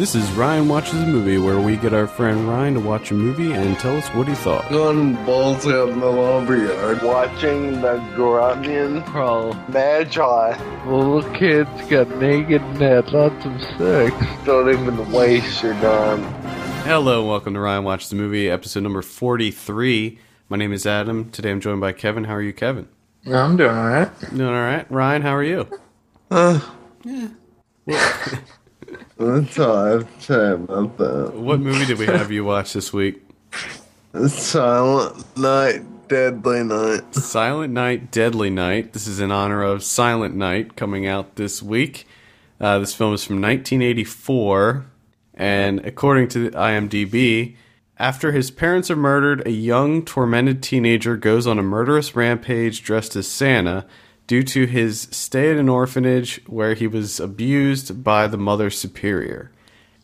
This is Ryan Watches a Movie, where we get our friend Ryan to watch a movie and tell us what he thought. Gun balls out in the lumberyard. watching the Grunion Crawl. Magi. Little kids got naked and had lots of sex. Don't even waste your time. Hello, and welcome to Ryan Watches a Movie, episode number 43. My name is Adam. Today I'm joined by Kevin. How are you, Kevin? I'm doing all right. Doing all right. Ryan, how are you? Uh, That's all I have to say about that. What movie did we have you watch this week? Silent Night, Deadly Night. Silent Night, Deadly Night. This is in honor of Silent Night coming out this week. Uh, this film is from 1984, and according to IMDb, after his parents are murdered, a young, tormented teenager goes on a murderous rampage dressed as Santa due to his stay at an orphanage where he was abused by the Mother Superior.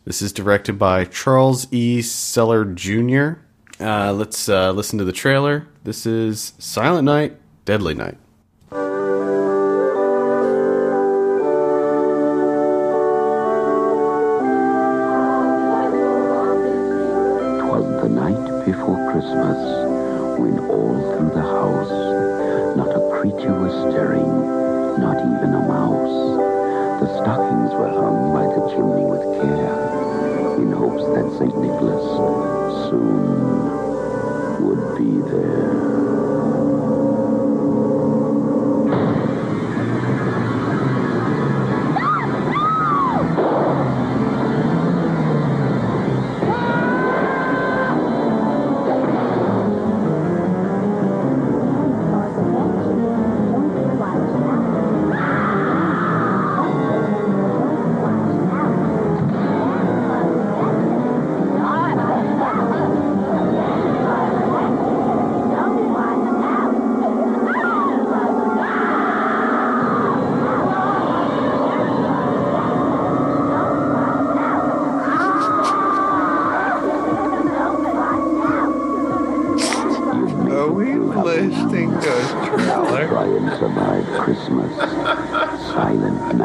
This is directed by Charles E. Sellier Jr. Uh, let's uh, listen to the trailer. This is Silent Night, Deadly Night.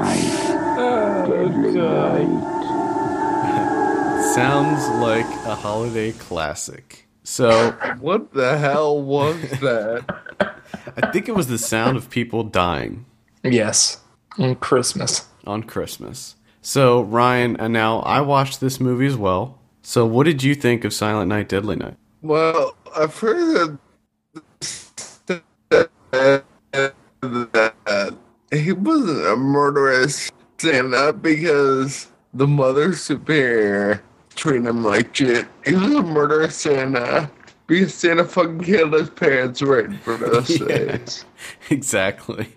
Silent night. Deadly oh, night. Sounds like a holiday classic. So, What the hell was that? I think it was the sound of people dying Yes. On Christmas. on Christmas. So, Ryan, and now I watched this movie as well. So, what did you think of Silent Night, Deadly Night? Well, I've heard that, that he wasn't a murderous Santa because the Mother Superior treated him like shit. He was a murderous Santa because Santa fucking killed his parents right in front of us. Yeah. exactly.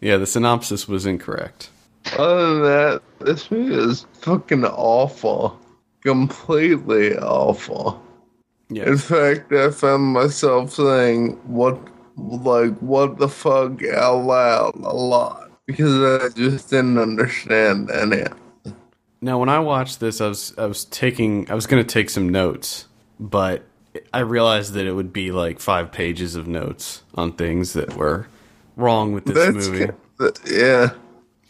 Yeah, the synopsis was incorrect. Other than that, this movie is fucking awful. Completely awful. Yeah. In fact, I found myself saying, what, like, what the fuck out loud a lot. Because I just didn't understand any. Now, when I watched this, I was I was taking I was going to take some notes, but I realized that it would be like five pages of notes on things that were wrong with this That's, movie. yeah.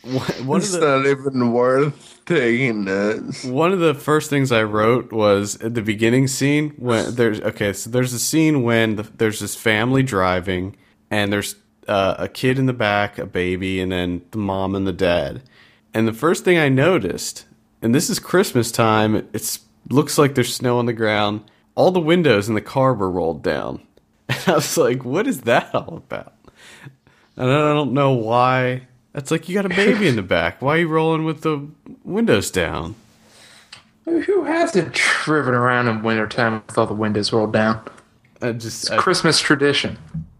One one of the not even worth taking notes. one of the first things I wrote was at the beginning scene when there's okay, so there's a scene when the, there's this family driving and there's uh, a kid in the back, a baby, and then the mom and the dad. And the first thing I noticed, and this is Christmas time, it's looks like there's snow on the ground. All the windows in the car were rolled down. And I was like, what is that all about? And I don't know why. It's like you got a baby in the back. Why are you rolling with the windows down? Who has it driven around in wintertime with all the windows rolled down? I just It's I- Christmas tradition.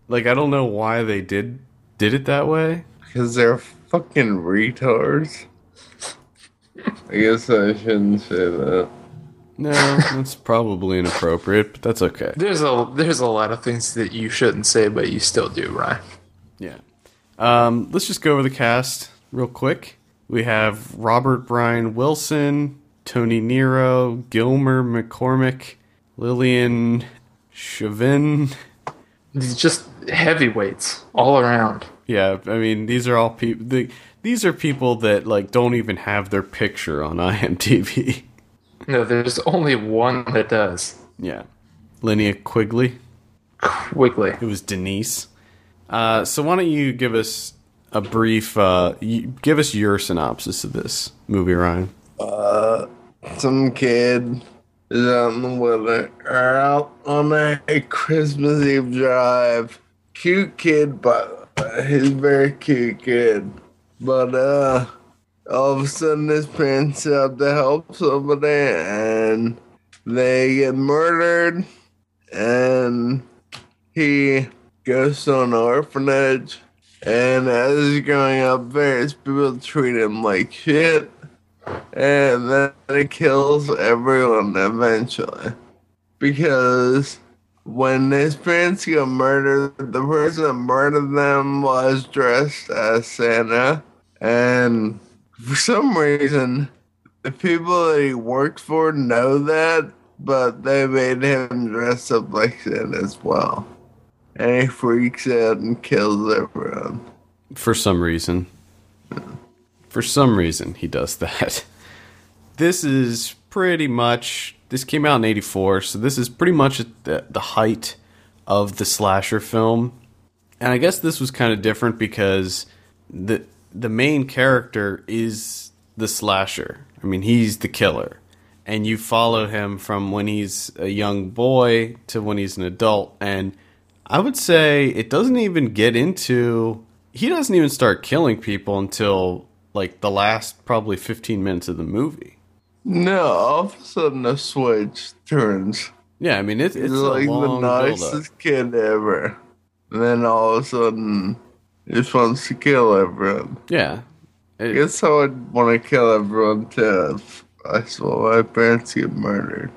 like I don't know why they did did it that way. Because they're fucking retards. I guess I shouldn't say that. No, that's probably inappropriate, but that's okay. There's a there's a lot of things that you shouldn't say, but you still do, Ryan. Yeah. Um, let's just go over the cast real quick. We have Robert Brian Wilson, Toni Nero, Gilmer McCormick, Lillian Chauvin. These just heavyweights all around. Yeah, I mean these are all people. The, these are people that like don't even have their picture on IMDb. No, there's only one that does. yeah, Linnea Quigley. Quickly. It was Denise. Uh, so why don't you give us a brief, uh, give us your synopsis of this movie, Ryan? Some kid is out in the weather, or out on a Christmas Eve drive. Cute kid, but he's very cute kid. But uh, all of a sudden his parents have to help somebody, and they get murdered, and he goes on an orphanage. And as he's growing up, various people treat him like shit and then it kills everyone eventually. Because when his parents got murdered, the person that murdered them was dressed as Santa, and for some reason, the people that he worked for know that, but they made him dress up like Santa as well. And he freaks out and kills everyone. For some reason. For some reason, he does that. This is pretty much. This came out in 84, so this is pretty much at the, the height of the slasher film. And I guess this was kind of different because the the main character is the slasher. I mean, he's the killer. And you follow him from when he's a young boy to when he's an adult. And I would say it doesn't even get into. He doesn't even start killing people until like the last probably 15 minutes of the movie. No, all of a sudden the switch turns. Yeah, I mean, it, it's a like the nicest kid ever. And then all of a sudden, he just wants to kill everyone. Yeah. It- I guess I would want to kill everyone too if I saw my parents get murdered.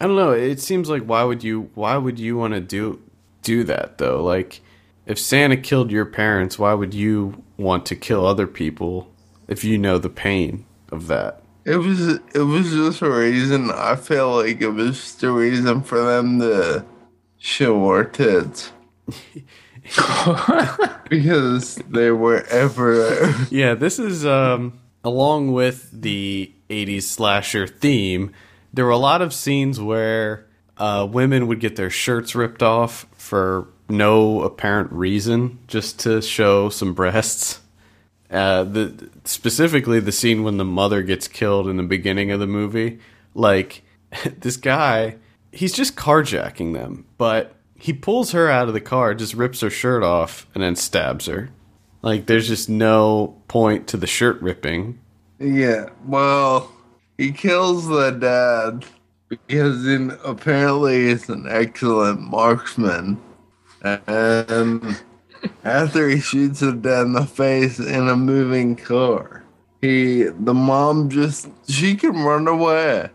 I don't know. It seems like why would you why would you want to do do that though? Like if Santa killed your parents, why would you want to kill other people if you know the pain of that? It was it was just a reason. I feel like it was just a reason for them to show our tits because they were ever Yeah, this is um along with the 80s slasher theme, there were a lot of scenes where uh, women would get their shirts ripped off for no apparent reason, just to show some breasts. Uh, the specifically the scene when the mother gets killed in the beginning of the movie, like this guy, he's just carjacking them, but he pulls her out of the car, just rips her shirt off, and then stabs her. Like there's just no point to the shirt ripping. Yeah, well, he kills the dad because then apparently he's an excellent marksman. And after he shoots the dad in the face in a moving car, he the mom just she can run away,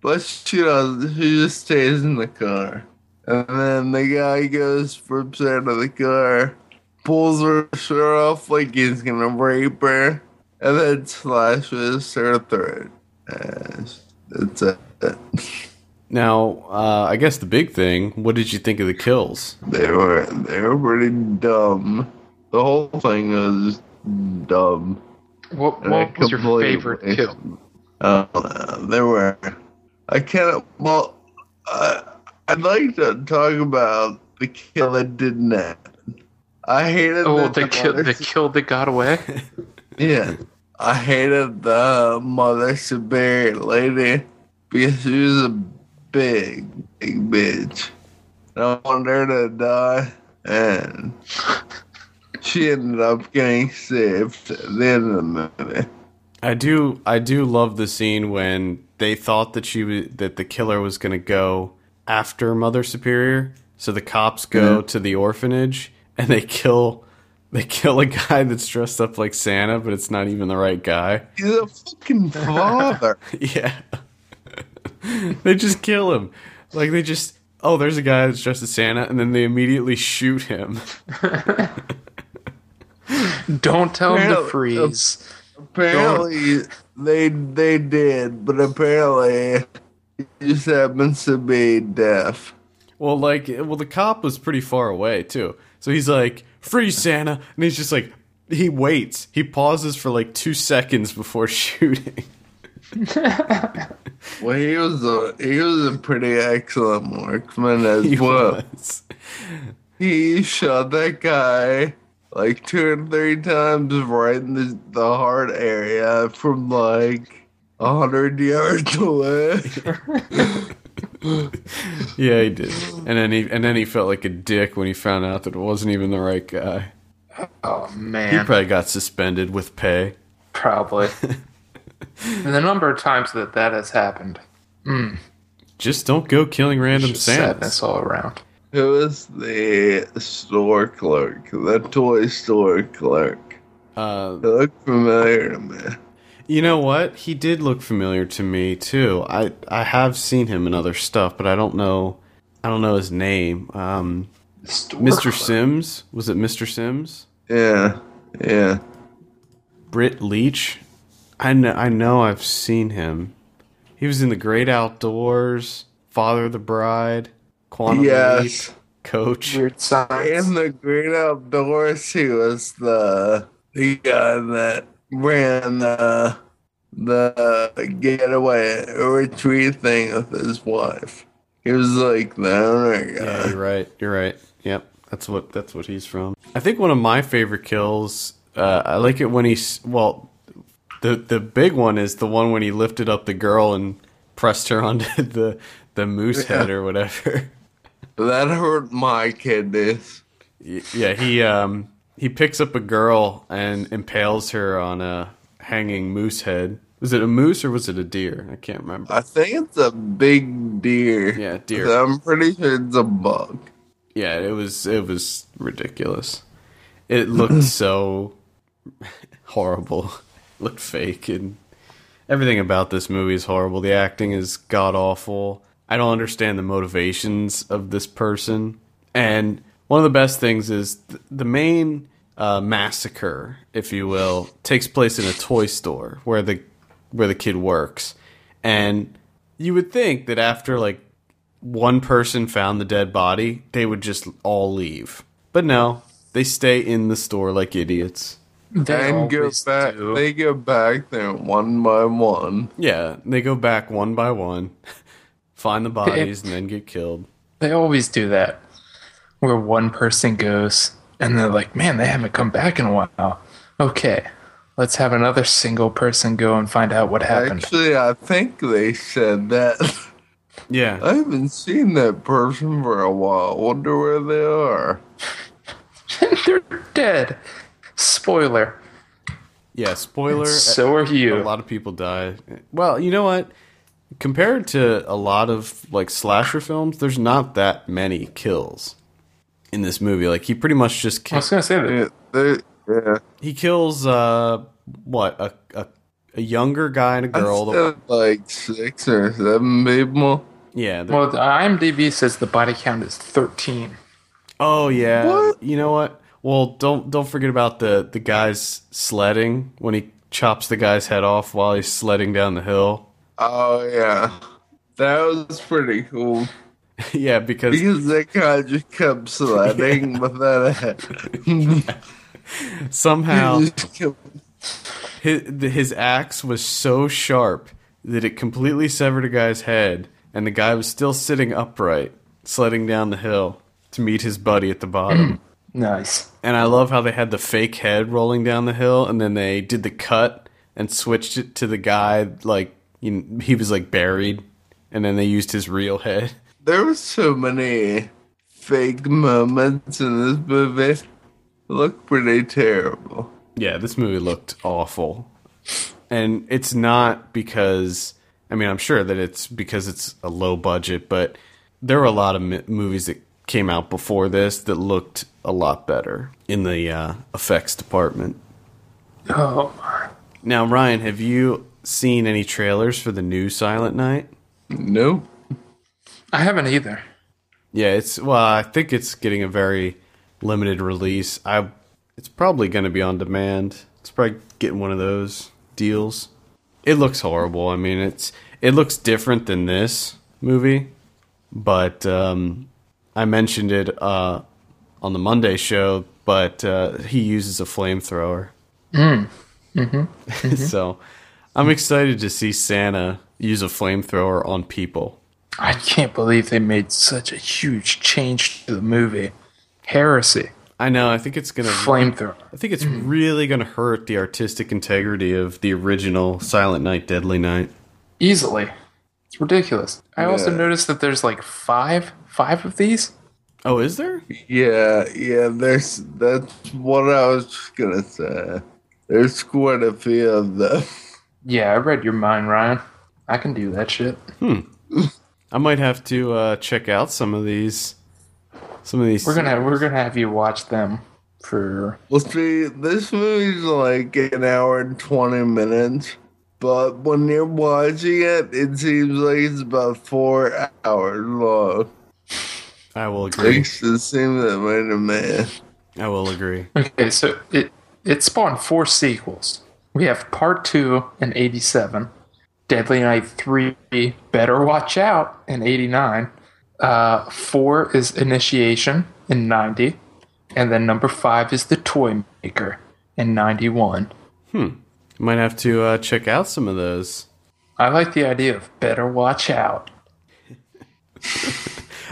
but she does. She just stays in the car. And then the guy goes, her out of the car, pulls her shirt off like he's gonna rape her, and then slashes her throat. And that's it. Now, uh, I guess the big thing. What did you think of the kills? They were they were pretty dumb. The whole thing was dumb. What, what was your favorite wasted- kill? Uh, there were. I can't. Well, uh, I'd like to talk about the kill that didn't happen. I hated. Oh, that the kill, the mother- kill that got away. Yeah, I hated the mother superior lady because she was a big, big bitch. And I wanted her to die, and she ended up getting saved at the end of the movie. I do. I do love the scene when they thought that she was that the killer was going to go after Mother Superior. So the cops go to the orphanage and they kill. They kill a guy that's dressed up like Santa, but it's not even the right guy. He's a fucking father. Yeah. they just kill him. Like they just oh, there's a guy that's dressed as Santa, and then they immediately shoot him. Don't tell him to Apparently- freeze. apparently, they they did, but apparently, he just happens to be deaf. Well, like well, the cop was pretty far away too. So he's like, "Free Santa," and he's just like he waits. He pauses for like two seconds before shooting. Well, he was a he was a pretty excellent marksman as He well. was. He shot that guy like two or three times right in the, the heart area from like a hundred yards away. Yeah, he did. And then he and then he felt like a dick when he found out that it wasn't even the right guy. Oh man. He probably got suspended with pay. probably. and the number of times that that has happened, Just don't go killing random just sadness all around. It was the store clerk, the toy store clerk. Uh, It looked familiar to me. you know what? He did look familiar to me too. I I have seen him in other stuff, but I don't know. I don't know his name. Um, Mr. Sims was it? Mr. Sims? Yeah, yeah. Britt Leach. I know. I know. I've seen him. He was in The Great Outdoors, Father of the Bride, Quantum yes. Leap, Coach. Weird signs. In the great outdoors, he was the the guy that ran the the getaway retreat thing with his wife. He was like the owner Yeah, you're right. You're right. Yep, that's what that's what he's from. I think one of my favorite kills. Uh, I like it when he's well. The the big one is the one when he lifted up the girl and pressed her onto the the moose head or whatever. That hurt my kidneys. Yeah, he um he picks up a girl and impales her on a hanging moose head. Was it a moose or was it a deer? I can't remember. I think it's a big deer. Yeah, deer. I'm pretty sure it's a bug. Yeah, it was it was ridiculous. It looked so horrible. Looked fake and everything about this movie is horrible. The acting is god awful. I don't understand the motivations of this person. And one of the best things is th- the main uh, massacre, if you will, takes place in a toy store where the where the kid works. And you would think that after like one person found the dead body, they would just all leave. But no, they stay in the store like idiots. They and go back. do. They go back there one by one. Yeah, they go back one by one, find the bodies, and then get killed. They always do that. Where one person goes and they're like, man, they haven't come back in a while. Okay, let's have another single person go and find out what happened. Actually, I think they said that. Yeah, I haven't seen that person for a while. Wonder where they are. they're dead. Spoiler. yeah. Spoiler. So are you. a lot of people die. Well, you know what? Compared to a lot of like slasher films, there's not that many kills in this movie. Like he pretty much just I kills. was gonna say that. Yeah, they, yeah. He kills uh what a a, a younger guy and a girl. I said like six or seven people. yeah. they're- Well, the IMDb says the body count is 13. Oh yeah. What? You know what? Well, don't don't forget about the the guy's sledding when he chops the guy's head off while he's sledding down the hill. Oh yeah, that was pretty cool yeah, because because that guy just kept sledding without a head. somehow He just kept- his his axe was so sharp that it completely severed a guy's head, and the guy was still sitting upright, sledding down the hill to meet his buddy at the bottom. Nice. And I love how they had the fake head rolling down the hill, and then they did the cut and switched it to the guy like you know, he was like buried, and then they used his real head. there were so many fake moments in this movie. It looked pretty terrible. Yeah, this movie looked awful, and it's not because I mean I'm sure that it's because it's a low budget, but there were a lot of mi- movies that came out before this that looked a lot better in the uh, effects department. Oh, Now, Ryan, have you seen any trailers for the new Silent Night? No. I haven't either. Yeah, it's well, I think it's getting a very limited release. I it's probably going to be on demand. It's probably getting one of those deals. It looks horrible. I mean, it's it looks different than this movie, but um, I mentioned it uh, on the Monday show but uh, he uses a flamethrower. Mm. Mm-hmm. so I'm excited to see Santa use a flamethrower on people. I can't believe they made such a huge change to the movie. Heresy. I know. I think it's gonna. Flamethrower. I think it's really gonna hurt the artistic integrity of the original Silent Night, Deadly Night. Easily. It's ridiculous. I also noticed that there's like five five of these. Oh, is there? Yeah, yeah, there's that's what I was gonna say. There's quite a few of them. Yeah, I read your mind, Ryan. I can do that shit. Hmm. I might have to uh, check out some of these. Some of these. We're gonna we're gonna have you watch them for Well, see, this movie's like an hour and 20 minutes, but when you're watching it, it seems like it's about four hours long. I will agree. Makes it seem that way to me. I will agree. Okay, so it it spawned four sequels. We have part two in eighty seven, Deadly Night three, Better Watch Out in eighty nine. Uh, four is Initiation in ninety, and then number five is The Toy Maker in ninety one. Might have to uh, check out some of those. I like the idea of Better Watch Out.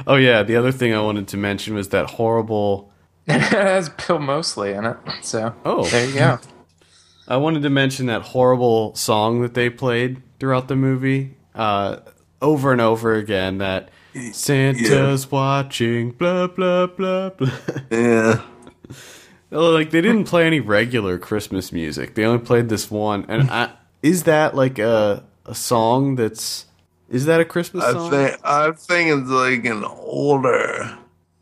Oh yeah, the other thing I wanted to mention was that horrible. it has Bill Moseley in it, so Oh. there you go. I wanted to mention that horrible song that they played throughout the movie, uh, over and over again. That Santa's watching, blah blah blah blah. Yeah. Oh, like they didn't play any regular Christmas music. They only played this one. And I, is that like a a song that's is that a Christmas song? I think I think it's like an older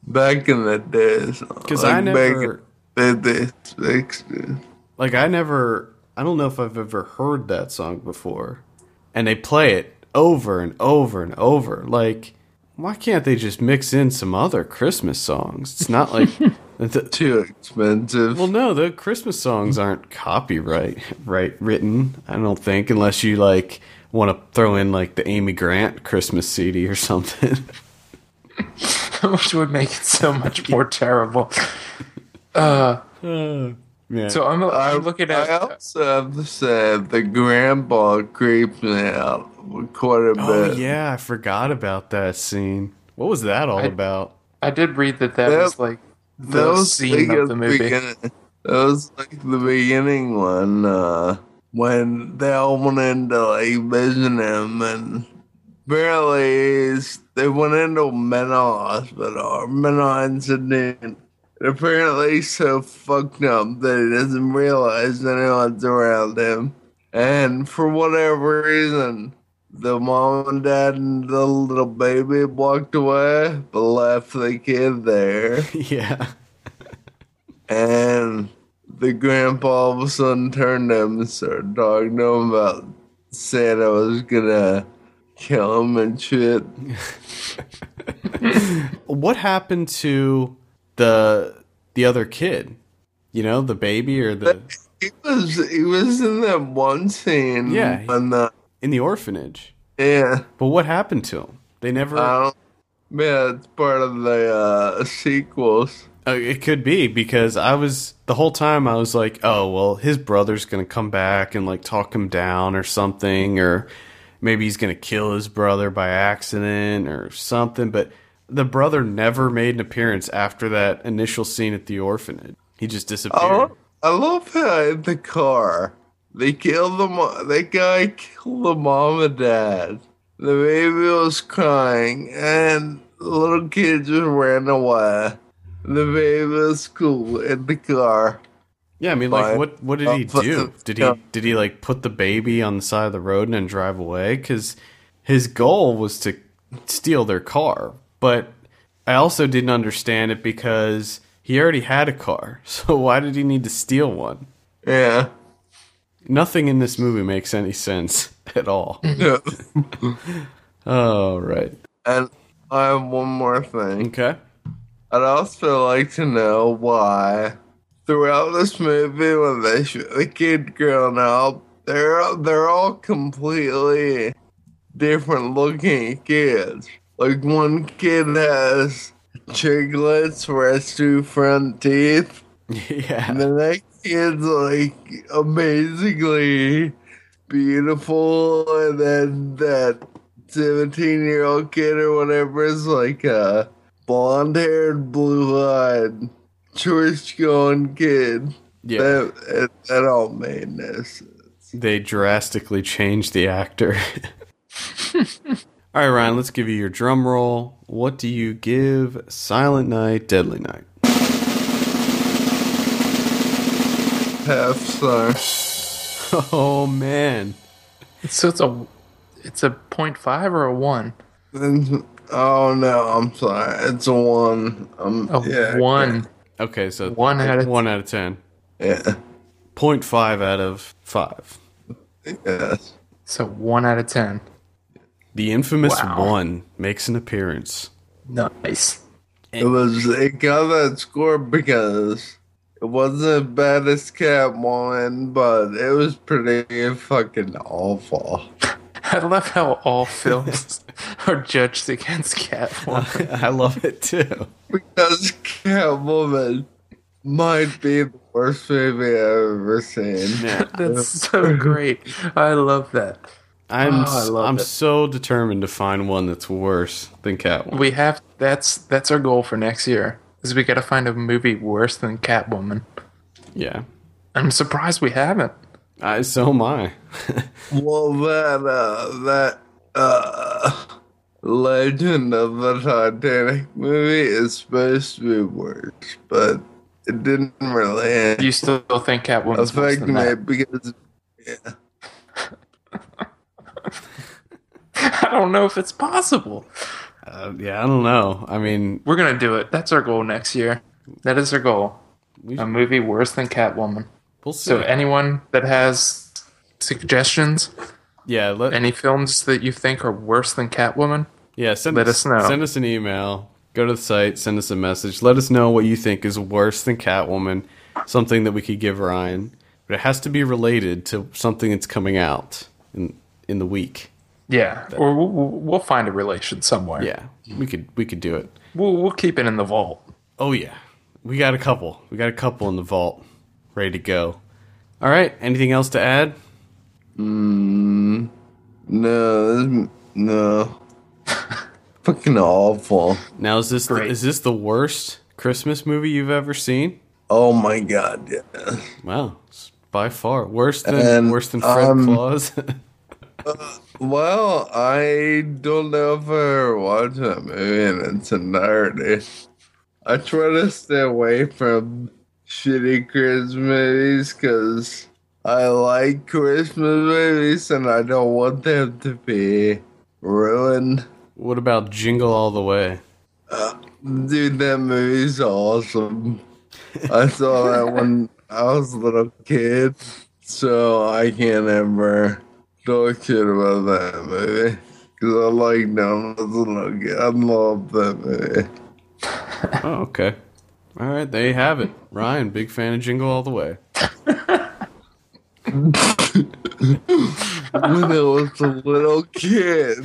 back in the days. Because like I never back in the 60s. like I never I don't know if I've ever heard that song before. And they play it over and over and over. Like why can't they just mix in some other Christmas songs? It's not like the, Too expensive. Well, no, the Christmas songs aren't copyright right written. I don't think, unless you like want to throw in like the Amy Grant Christmas CD or something. Which would make it so much more terrible. Uh, yeah. so I'm, I, I'm looking I at. also have to say the grandpa creeps me out quite a oh bit. yeah, I forgot about that scene. What was that all I- about? I did read that that That- was like Was scene like of the movie. beginning. That was like the beginning one, uh, when they all went into like visit him, and apparently he's, they went into a mental hospital or mental institute. Apparently he's so fucked up that he doesn't realize anyone's around him. And for whatever reason, the mom and dad and the little baby walked away, but left the kid there. yeah. And the grandpa all of a sudden turned to him and started talking to him about Santa was gonna kill him and shit. What happened to the the other kid? You know, the baby or the He was he was in that one scene Yeah. when the in the orphanage. yeah. But what happened to him? They never I don't yeah, it's part of the uh sequels. Uh, it could be because I was the whole time I was like, oh well, his brother's gonna come back and like talk him down or something, or maybe he's gonna kill his brother by accident or something. But the brother never made an appearance after that initial scene at the orphanage. He just disappeared. Oh, I love how in the car they killed the mo- that guy killed the mom and dad. The baby was crying, and the little kid just ran away. The baby was cool in the car. Yeah, I mean, like, what what did he do? Did he did he like put the baby on the side of the road and then drive away? Because his goal was to steal their car. But I also didn't understand it because he already had a car. So why did he need to steal one? Yeah. Nothing in this movie makes any sense at all. yeah. oh, right. and I have one more thing. Okay. I'd also like to know why throughout this movie when they show the kid growing up, they're they're all completely different looking kids. Like one kid has Chiclets where it's two front teeth. yeah. And then that kid's like amazingly beautiful, and then that 17 year old kid or whatever is like a blonde haired, blue eyed, church going kid. Yeah. That, that all made no sense. They drastically changed the actor. All right, Ryan, let's give you your drum roll. What do you give Silent Night, Deadly Night? Half star. Oh, man. So it's a it's a point five or a one? And- Oh no, I'm sorry. It's a one. Um, A yeah, one. Okay, so One out of- one out of 10. Yeah. 0.5 out of 5. Yes. So one out of ten. The infamous Wow. one makes an appearance. Nice. It was it got that score because it wasn't as bad as Catwoman, but it was pretty fucking awful. I love how all films are judged against Catwoman. I love it too. Because Catwoman might be the worst movie I've ever seen. Yeah. That's so great. I love that. I'm Oh, I love I'm it. so determined to find one that's worse than Catwoman. We have that's that's our goal for next year. Is we got to find a movie worse than Catwoman. Yeah. I'm surprised we haven't. I, so am I. Well, that uh, that uh, Legend of the Titanic movie is supposed to be worse, but it didn't really You still think Catwoman's worse affect than me that? because yeah. I don't know if it's possible. Uh, yeah, I don't know. I mean, We're gonna do it. That's our goal next year. That is our goal. A movie worse than Catwoman. we'll see. So anyone that has suggestions, yeah, let any films that you think are worse than Catwoman, yeah send let us know. Send us an email. Go to the site. Send us a message. Let us know what you think is worse than Catwoman. Something that we could give Ryan, but it has to be related to something that's coming out in in the week. Yeah, or we'll, we'll we'll find a relation somewhere. Yeah, we could we could do it. we'll we'll keep it in the vault. Oh yeah, we got a couple. We got a couple in the vault, ready to go. All right. Anything else to add? Mm, no, no, fucking awful. Now is this the, is this the worst Christmas movie you've ever seen? Oh my god, yeah. Wow, it's by far worse than And, worse than Fred um, Claus. Well, I don't know if I ever watched that movie in its entirety. I try to stay away from shitty Christmas movies because I like Christmas movies and I don't want them to be ruined. what about Jingle All the Way? Uh, dude, that movie's awesome. I saw that when I was a little kid, so I can't ever talk shit about that movie. Because I like them as a little. I love that movie. Oh, okay. All right, there you have it. Ryan, big fan of Jingle All the Way. When I was a little kid.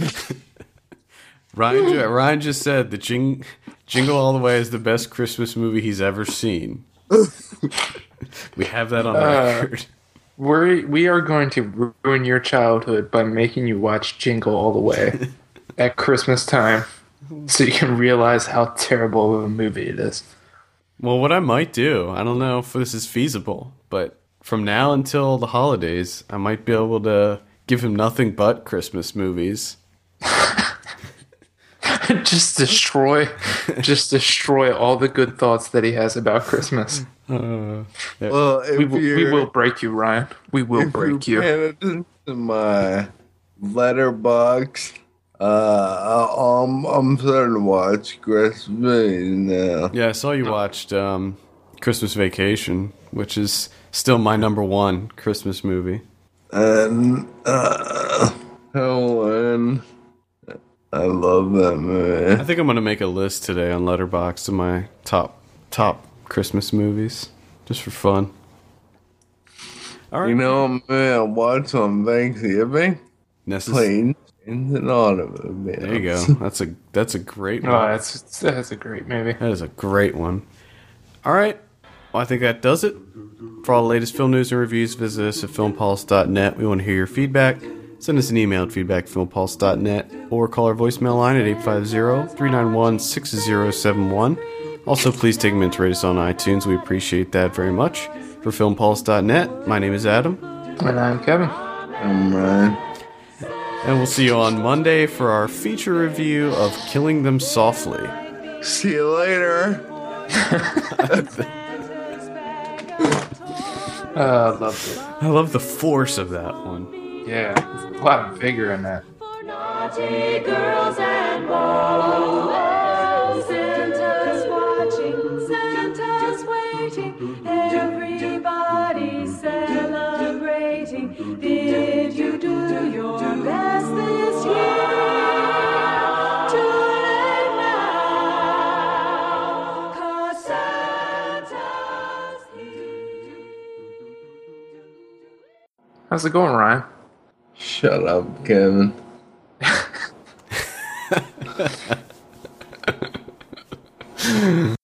Ryan, Ryan just said that Jing- Jingle All the Way is the best Christmas movie he's ever seen. we have that on Uh, record. We we are going to ruin your childhood by making you watch Jingle all the way at Christmas time, so you can realize how terrible of a movie it is. Well, what I might do, I don't know if this is feasible, but from now until the holidays, I might be able to give him nothing but Christmas movies. just destroy, just destroy all the good thoughts that he has about Christmas. Uh, Well, We will, we will break you, Ryan. We will if break you're you. paying attention to my Letterboxd, uh, I'm, I'm starting to watch Christmas now. yeah, I saw you watched um, Christmas Vacation, which is still my number one Christmas movie. And uh, Helen, I love that eh? I think I'm gonna make a list today on Letterboxd of my top top Christmas movies, just for fun. All right, You know, a movie I watched on Thanksgiving, Necess- Planes, Trains, and Automobiles. There you go. That's a that's a great oh, one. Oh, that's that's a great movie. That is a great one. All right. Well, I think that does it. For all the latest film news and reviews, visit us at filmpulse.net. We want to hear your feedback. Send us an email at feedback at filmpulse.net or call our voicemail line at 850-391-6071. Also, please take a minute to rate us on iTunes. We appreciate that very much. For filmpulse.net, my name is Adam, And I'm Kevin. I'm Ryan. and we'll see you on Monday for our feature review of Killing Them Softly. See you later. Uh, I loved it. I love the force of that one. Yeah, a lot of vigor in that. For naughty girls and boys. Santa's watching, Santa's waiting, everybody's celebrating. Did you do your best this year? Too late now, 'cause Santa's here. How's it going, Ryan? Shut up, Kevin.